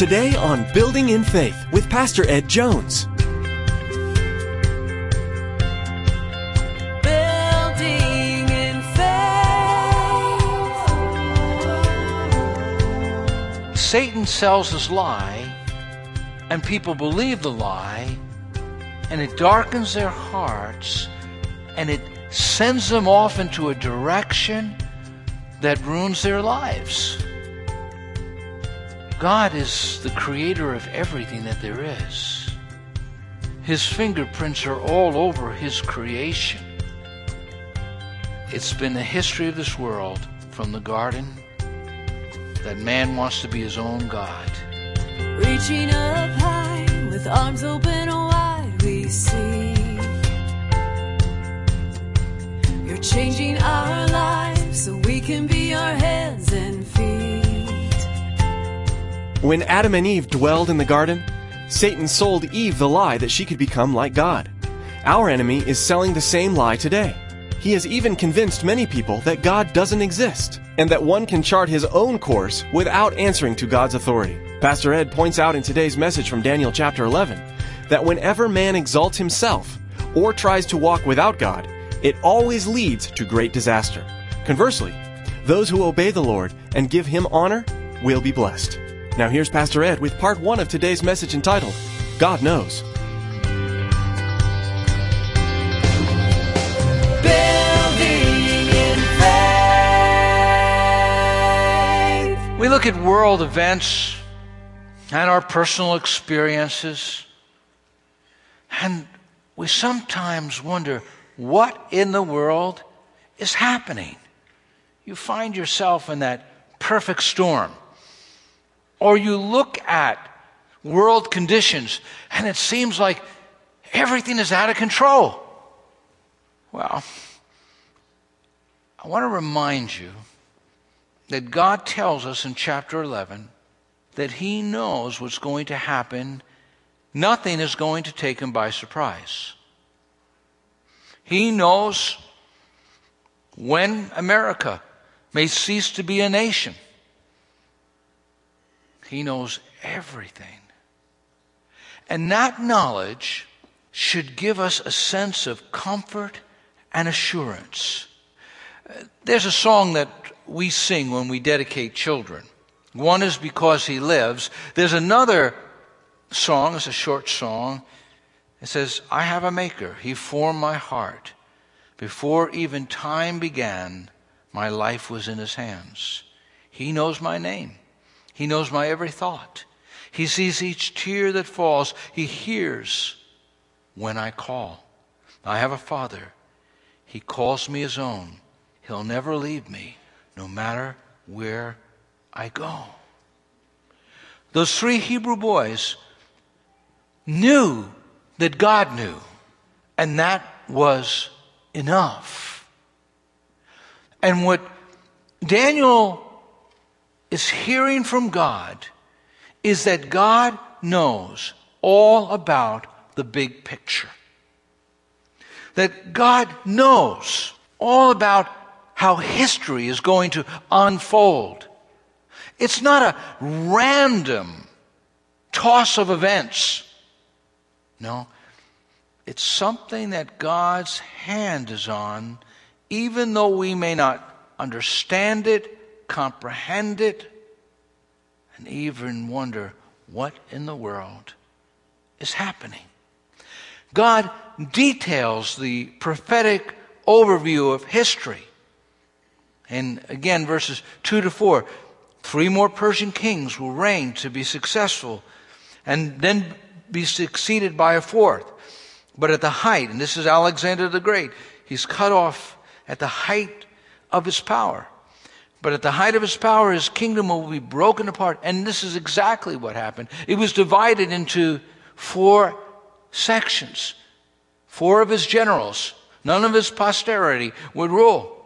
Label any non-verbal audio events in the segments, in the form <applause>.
Today on Building in Faith with Pastor Ed Jones. Building in faith. Satan sells his lie, and people believe the lie, and it darkens their hearts, and it sends them off into a direction that ruins their lives. God is the creator of everything that there is. His fingerprints are all over His creation. It's been the history of this world from the garden that man wants to be his own God. Reaching up high with arms open wide, we see. You're changing our lives so we can be our hands and feet. When Adam and Eve dwelled in the garden, Satan sold Eve the lie that she could become like God. Our enemy is selling the same lie today. He has even convinced many people that God doesn't exist and that one can chart his own course without answering to God's authority. Pastor Ed points out in today's message from Daniel chapter 11 that whenever man exalts himself or tries to walk without God, it always leads to great disaster. Conversely, those who obey the Lord and give him honor will be blessed. Now here's Pastor Ed with part one of today's message entitled, God Knows. Building in faith. We look at world events and our personal experiences, and we sometimes wonder what in the world is happening. You find yourself in that perfect storm. Or you look at world conditions and it seems like everything is out of control. Well, I want to remind you that God tells us in chapter 11 that He knows what's going to happen. Nothing is going to take Him by surprise. He knows when America may cease to be a nation. He knows everything. And that knowledge should give us a sense of comfort and assurance. There's a song that we sing when we dedicate children. One is Because He Lives. There's another song, it's a short song. It says, I have a maker. He formed my heart. Before even time began, my life was in His hands. He knows my name. He knows my every thought. He sees each tear that falls. He hears when I call. I have a father. He calls me his own. He'll never leave me, no matter where I go. Those three Hebrew boys knew that God knew, and that was enough. And what Daniel is hearing from God is that God knows all about the big picture. That God knows all about how history is going to unfold. It's not a random toss of events. No, it's something that God's hand is on, even though we may not understand it, comprehend it, and even wonder what in the world is happening. God details the prophetic overview of history. And again, verses 2 to 4 three more Persian kings will reign to be successful and then be succeeded by a fourth. But at the height, and this is Alexander the Great, he's cut off at the height of his power. But at the height of his power, his kingdom will be broken apart. And this is exactly what happened. It was divided into four sections. Four of his generals, none of his posterity would rule.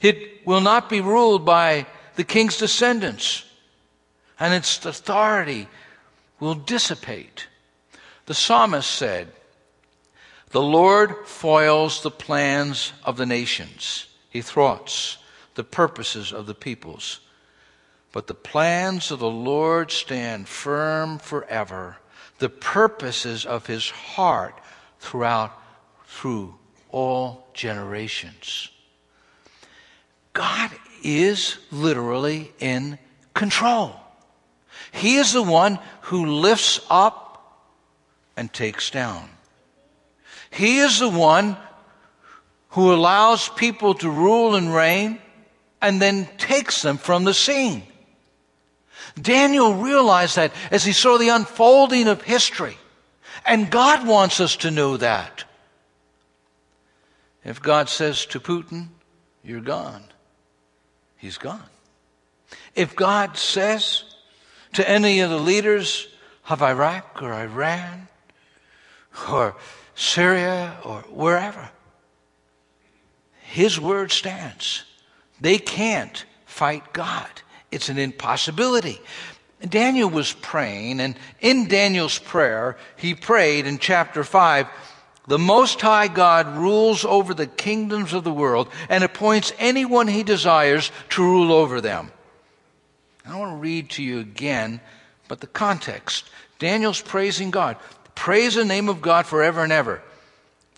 It will not be ruled by the king's descendants, and its authority will dissipate. The psalmist said, The Lord foils the plans of the nations, he thwarts the purposes of the peoples. But the plans of the Lord stand firm forever, the purposes of his heart throughout, through all generations. God is literally in control. He is the one who lifts up and takes down. He is the one who allows people to rule and reign and then takes them from the scene. Daniel realized that as he saw the unfolding of history. And God wants us to know that. If God says to Putin, you're gone, he's gone. If God says to any of the leaders of Iraq or Iran or Syria or wherever, his word stands. They can't fight God. It's an impossibility. Daniel was praying, and in Daniel's prayer, he prayed in chapter 5 The Most High God rules over the kingdoms of the world and appoints anyone he desires to rule over them. I want to read to you again, but the context. Daniel's praising God. Praise the name of God forever and ever.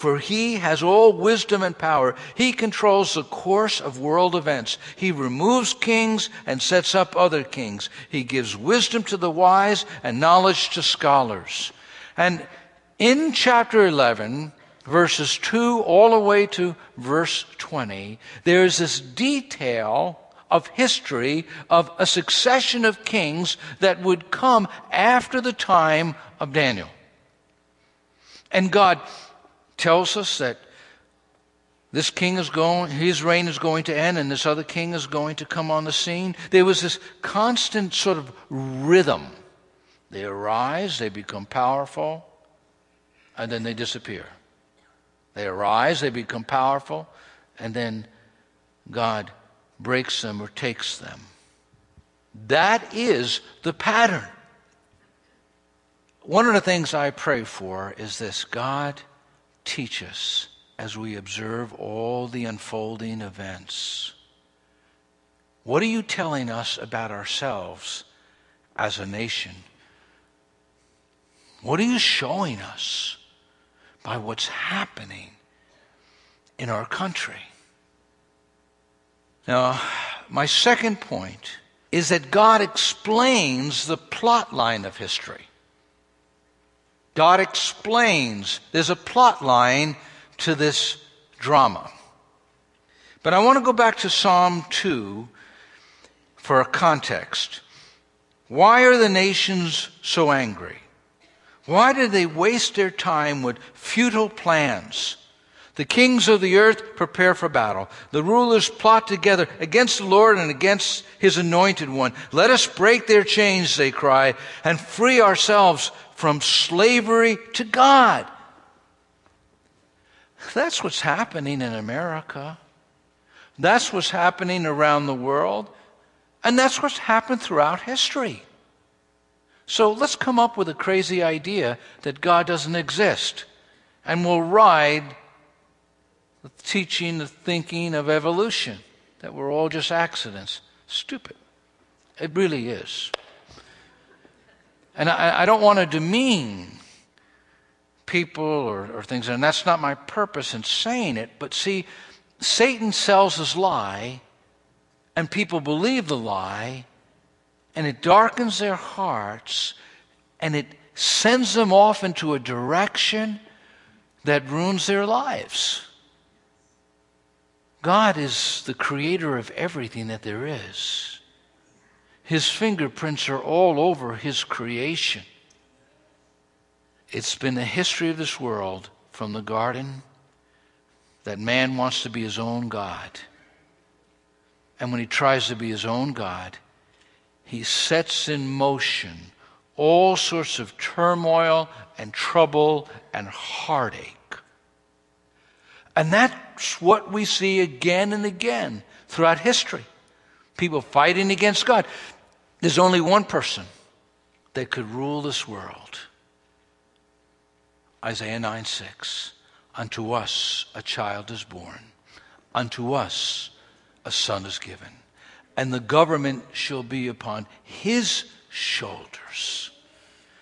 For he has all wisdom and power. He controls the course of world events. He removes kings and sets up other kings. He gives wisdom to the wise and knowledge to scholars. And in chapter 11, verses 2 all the way to verse 20, there's this detail of history of a succession of kings that would come after the time of Daniel. And God tells us that this king is going, his reign is going to end, and this other king is going to come on the scene. There was this constant sort of rhythm. They arise, they become powerful, and then they disappear. They arise, they become powerful, and then God breaks them or takes them. That is the pattern. One of the things I pray for is this God, teach us as we observe all the unfolding events. What are you telling us about ourselves as a nation? What are you showing us by what's happening in our country? Now, my second point is that God explains the plot line of history. God explains. There's a plot line to this drama. But I want to go back to Psalm 2 for a context. Why are the nations so angry? Why do they waste their time with futile plans? The kings of the earth prepare for battle. The rulers plot together against the Lord and against his anointed one. Let us break their chains, they cry, and free ourselves from slavery to God. That's what's happening in America. That's what's happening around the world. And that's what's happened throughout history. So let's come up with a crazy idea that God doesn't exist. And we'll ride the teaching, the thinking of evolution, that we're all just accidents. Stupid. It really is. And I, I don't want to demean people or, or things, and that's not my purpose in saying it. But see, Satan sells his lie, and people believe the lie, and it darkens their hearts, and it sends them off into a direction that ruins their lives. God is the creator of everything that there is. His fingerprints are all over His creation. It's been the history of this world from the garden that man wants to be his own God. And when he tries to be his own God, he sets in motion all sorts of turmoil and trouble and heartache. And that's what we see again and again throughout history. People fighting against God. There's only one person that could rule this world. Isaiah 9 6. Unto us a child is born, unto us a son is given, and the government shall be upon his shoulders.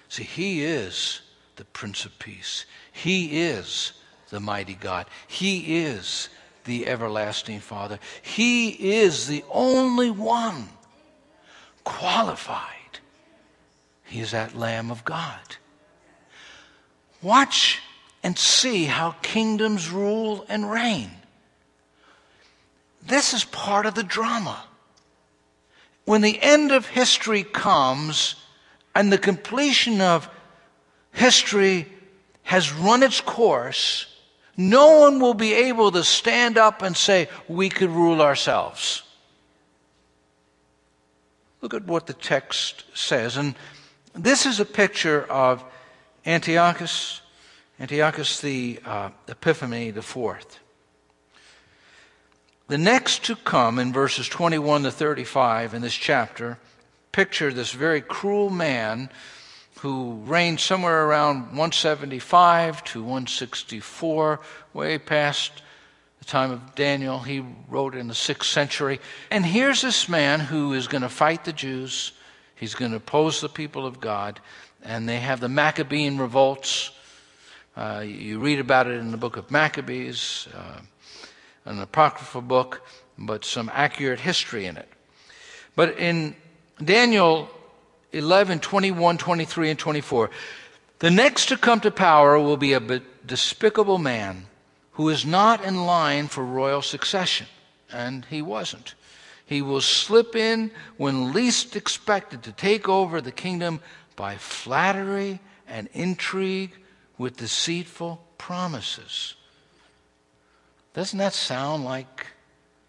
See, he is the Prince of Peace. He is the mighty God. He is the everlasting Father. He is the only one qualified. He is that Lamb of God. Watch and see how kingdoms rule and reign. This is part of the drama. When the end of history comes and the completion of history has run its course, no one will be able to stand up and say, we could rule ourselves. Look at what the text says. And this is a picture of Antiochus, Antiochus the uh, Epiphany the fourth. The next to come in verses 21 to 35 in this chapter picture this very cruel man who reigned somewhere around 175 to 164, way past time of Daniel. He wrote in the 6th century. And here's this man who is going to fight the Jews, he's going to oppose the people of God, and they have the Maccabean revolts. Uh, you read about it in the book of Maccabees, uh, an apocryphal book, but some accurate history in it. But in Daniel 11, 21, 23, and 24. The next to come to power will be a despicable man who is not in line for royal succession. And he wasn't. He will slip in when least expected to take over the kingdom by flattery and intrigue with deceitful promises. Doesn't that sound like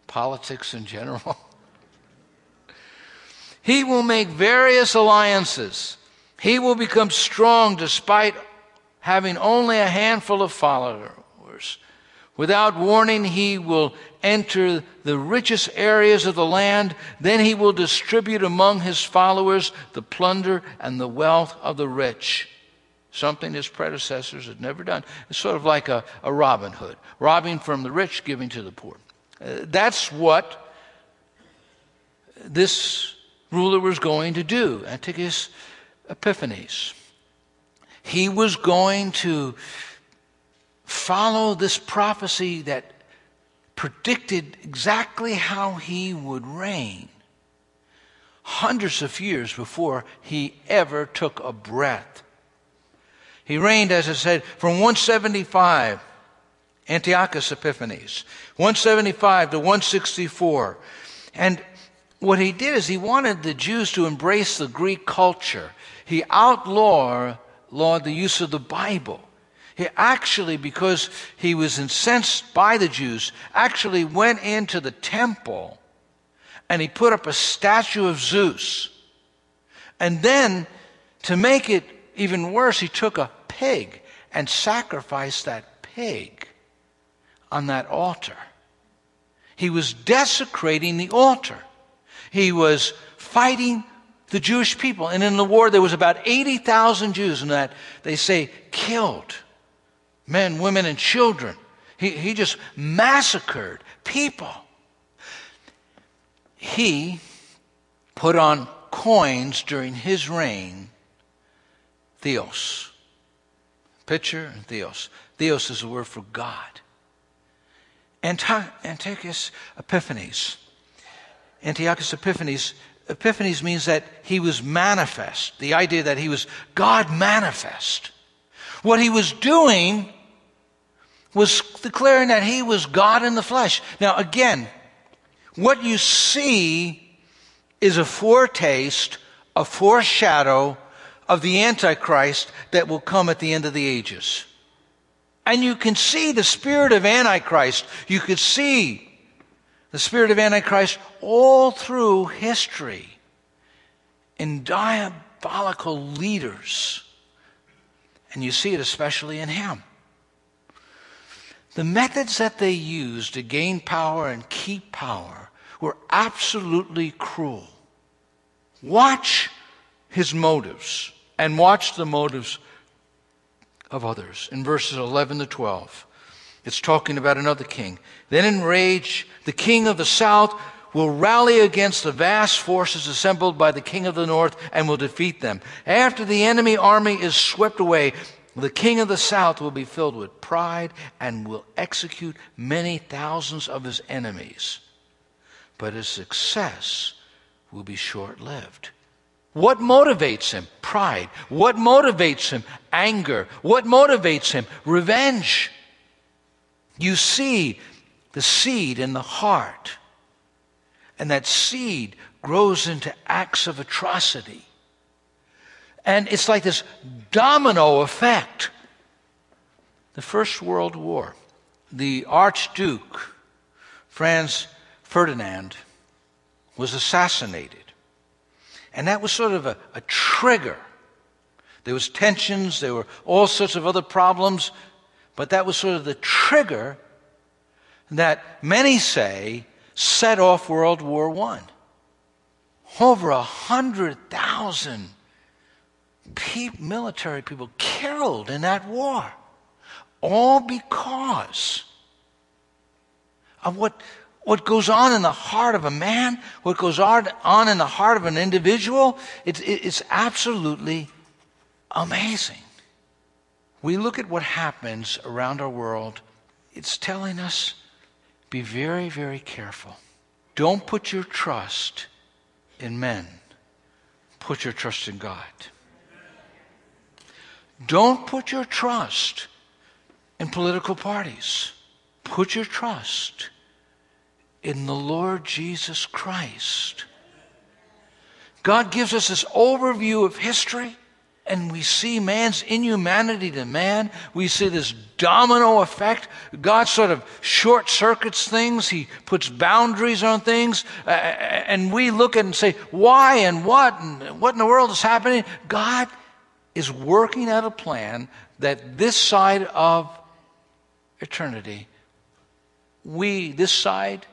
politics in general? <laughs> He will make various alliances. He will become strong despite having only a handful of followers. Without warning, he will enter the richest areas of the land. Then he will distribute among his followers the plunder and the wealth of the rich. Something his predecessors had never done. It's sort of like a, a Robin Hood, robbing from the rich, giving to the poor. Uh, that's what this ruler was going to do, Antiochus Epiphanes. He was going to follow this prophecy that predicted exactly how he would reign hundreds of years before he ever took a breath. He reigned, as I said, from 175, Antiochus Epiphanes, 175 to 164. And what he did is he wanted the Jews to embrace the Greek culture. He outlawed the use of the Bible. He actually, because he was incensed by the Jews, actually went into the temple and he put up a statue of Zeus. And then, to make it even worse, he took a pig and sacrificed that pig on that altar. He was desecrating the altar. He was fighting the Jewish people. And in the war, there was about 80,000 Jews, and that they say killed men, women, and children. He, he just massacred people. He put on coins during his reign, theos. Picture theos. Theos is the word for God. Antiochus Epiphanes Antiochus Epiphanes, Epiphanes means that he was manifest. The idea that he was God manifest. What he was doing was declaring that he was God in the flesh. Now, again, what you see is a foretaste, a foreshadow of the Antichrist that will come at the end of the ages. And you can see the spirit of Antichrist. You could see the spirit of Antichrist all through history in diabolical leaders. And you see it especially in him. The methods that they used to gain power and keep power were absolutely cruel. Watch his motives and watch the motives of others in verses 11 to 12. It's talking about another king. Then in rage, the king of the south will rally against the vast forces assembled by the king of the north and will defeat them. After the enemy army is swept away, the king of the south will be filled with pride and will execute many thousands of his enemies. But his success will be short lived. What motivates him? Pride. What motivates him? Anger. What motivates him? Revenge. You see the seed in the heart, and that seed grows into acts of atrocity. And it's like this domino effect. The First World War, the Archduke Franz Ferdinand was assassinated. And that was sort of a, a trigger. There was tensions, there were all sorts of other problems, but that was sort of the trigger that many say set off World War I. Over a hundred thousand military people killed in that war, all because of what what goes on in the heart of a man, what goes on, in the heart of an individual, it's, it's absolutely amazing. We look at what happens around our world, it's telling us be very, very careful. Don't put your trust in men, put your trust in God. Don't put your trust in political parties. Put your trust in the Lord Jesus Christ. God gives us this overview of history, and we see man's inhumanity to man. We see this domino effect. God sort of short circuits things, He puts boundaries on things, uh, and we look and say, Why and what and what in the world is happening? God is working out a plan that this side of eternity, we, this side,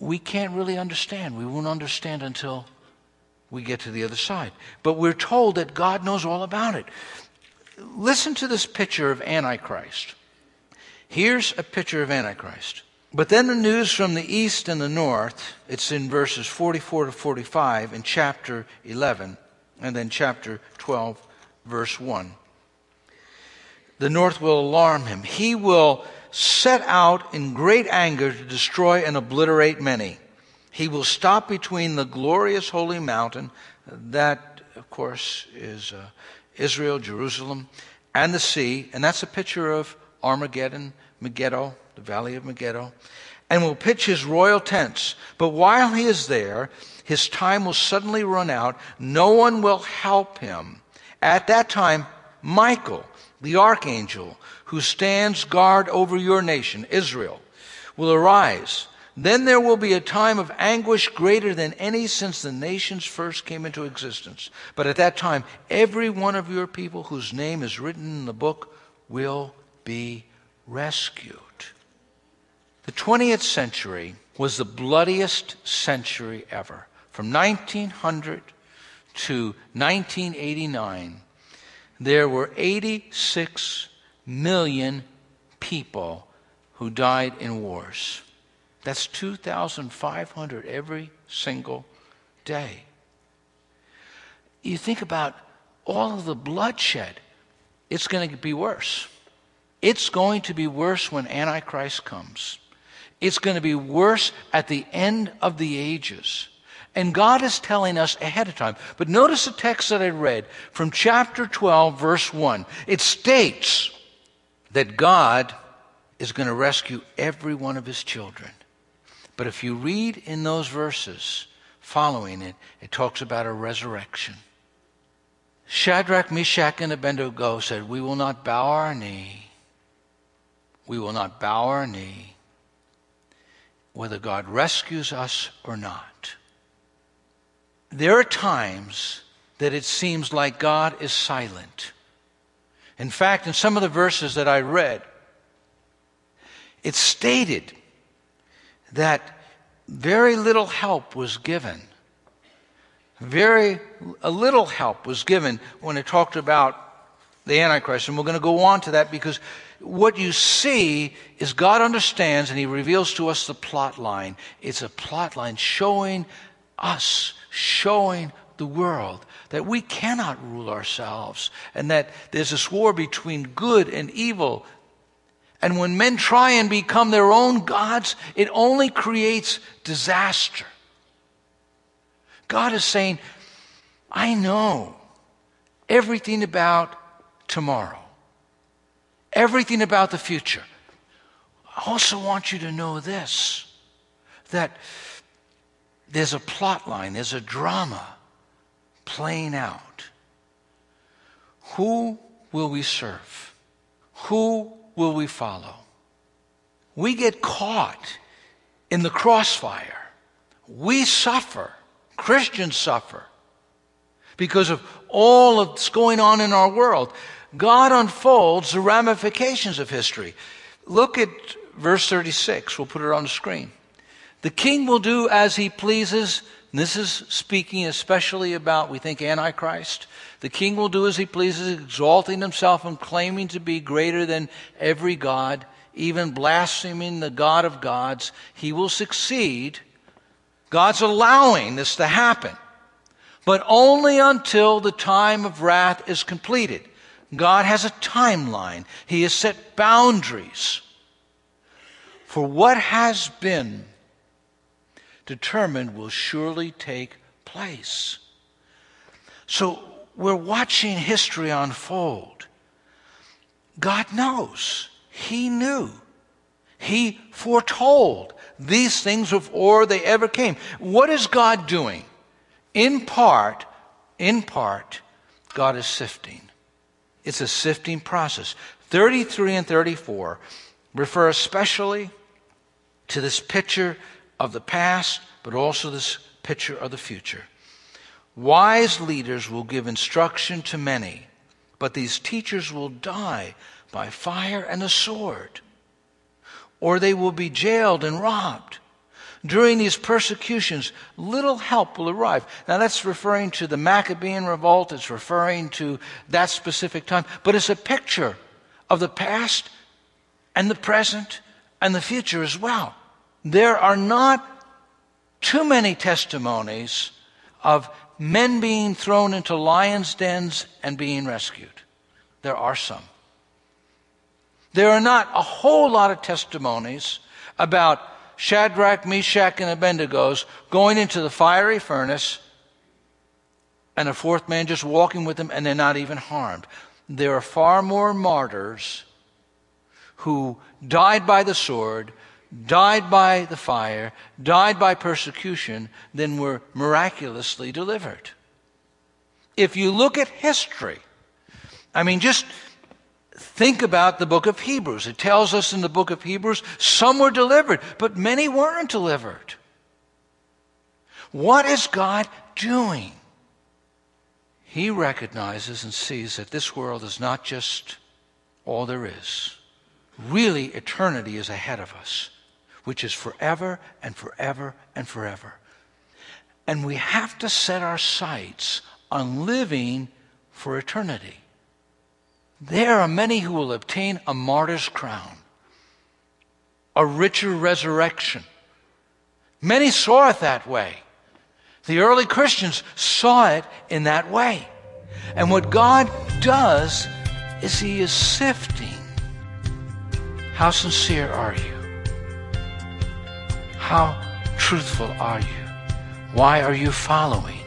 we can't really understand. We won't understand until we get to the other side. But we're told that God knows all about it. Listen to this picture of Antichrist. Here's a picture of Antichrist. But then the news from the east and the north, it's in verses 44 to 45 in chapter 11, and then chapter 12, verse 1. The north will alarm him. He will set out in great anger to destroy and obliterate many. He will stop between the glorious holy mountain, that, of course, is uh, Israel, Jerusalem, and the sea, and that's a picture of Armageddon, Megiddo, the valley of Megiddo, and will pitch his royal tents. But while he is there, his time will suddenly run out. No one will help him. At that time, Michael, the archangel, who stands guard over your nation, Israel, will arise. Then there will be a time of anguish greater than any since the nations first came into existence. But at that time, every one of your people whose name is written in the book will be rescued. The 20th century was the bloodiest century ever. From 1900 to 1989, there were 86 million people who died in wars. That's 2,500 every single day. You think about all of the bloodshed, it's going to be worse. It's going to be worse when Antichrist comes. It's going to be worse at the end of the ages. And God is telling us ahead of time. But notice the text that I read from chapter 12, verse 1. It states, that God is going to rescue every one of his children. But if you read in those verses following it, it talks about a resurrection. Shadrach, Meshach, and Abednego said, We will not bow our knee. We will not bow our knee, whether God rescues us or not. There are times that it seems like God is silent. In fact, in some of the verses that I read, it stated that very little help was given. Very a little help was given when it talked about the Antichrist. And we're going to go on to that because what you see is God understands and He reveals to us the plot line. It's a plot line showing us, showing the world that we cannot rule ourselves and that there's this war between good and evil. And when men try and become their own gods, it only creates disaster. God is saying, I know everything about tomorrow everything about the future. I also want you to know this that there's a plot line, there's a drama playing out. Who will we serve? Who will we follow? We get caught in the crossfire. We suffer. Christians suffer because of all that's going on in our world. God unfolds the ramifications of history. Look at verse 36. We'll put it on the screen. The king will do as he pleases. This is speaking especially about, we think, Antichrist. The king will do as he pleases, exalting himself and claiming to be greater than every God, even blaspheming the God of gods. He will succeed. God's allowing this to happen, but only until the time of wrath is completed. God has a timeline. He has set boundaries for what has been determined will surely take place. So we're watching history unfold. God knows. He knew. He foretold these things before they ever came. What is God doing? In part, in part, God is sifting. It's a sifting process. 33 and 34 refer especially to this picture of the past, but also this picture of the future. Wise leaders will give instruction to many, but these teachers will die by fire and the sword, or they will be jailed and robbed. During these persecutions, little help will arrive. Now, that's referring to the Maccabean revolt, it's referring to that specific time, but it's a picture of the past and the present and the future as well. There are not too many testimonies of men being thrown into lions' dens and being rescued. There are some. There are not a whole lot of testimonies about Shadrach, Meshach, and Abednego's going into the fiery furnace, and a fourth man just walking with them, and they're not even harmed. There are far more martyrs who died by the sword, died by the fire, died by persecution, then were miraculously delivered. If you look at history, I mean, just Think about the book of Hebrews. It tells us in the book of Hebrews some were delivered, but many weren't delivered. What is God doing? He recognizes and sees that this world is not just all there is. Really, eternity is ahead of us, which is forever and forever and forever. And we have to set our sights on living for eternity. There are many who will obtain a martyr's crown, a richer resurrection. Many saw it that way. The early Christians saw it in that way. And what God does is He is sifting. How sincere are you? How truthful are you? Why are you following?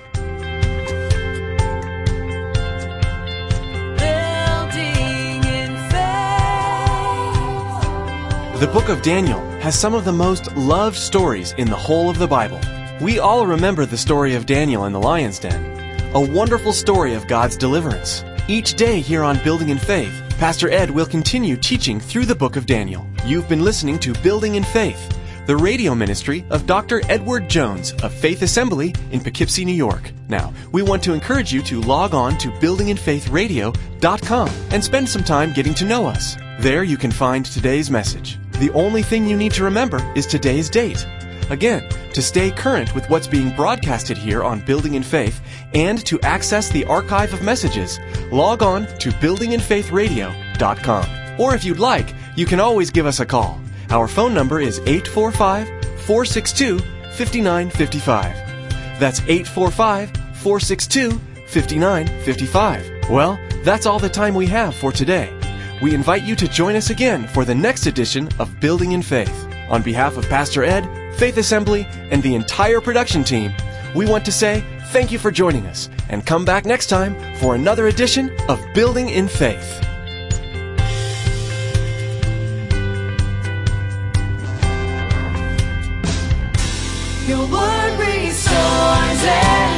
The book of Daniel has some of the most loved stories in the whole of the Bible. We all remember the story of Daniel in the lion's den, a wonderful story of God's deliverance. Each day here on Building in Faith, Pastor Ed will continue teaching through the book of Daniel. You've been listening to Building in Faith, the radio ministry of Dr. Edward Jones of Faith Assembly in Poughkeepsie, New York. Now, we want to encourage you to log on to buildinginfaithradio.com and spend some time getting to know us. There you can find today's message. The only thing you need to remember is today's date. Again, to stay current with what's being broadcasted here on Building in Faith and to access the archive of messages, log on to buildinginfaithradio.com. Or if you'd like, you can always give us a call. Our phone number is 845 462 5955. That's 845 462 5955. Well, that's all the time we have for today. We invite you to join us again for the next edition of Building in Faith. On behalf of Pastor Ed, Faith Assembly, and the entire production team, we want to say thank you for joining us and come back next time for another edition of Building in Faith. Your word restores it.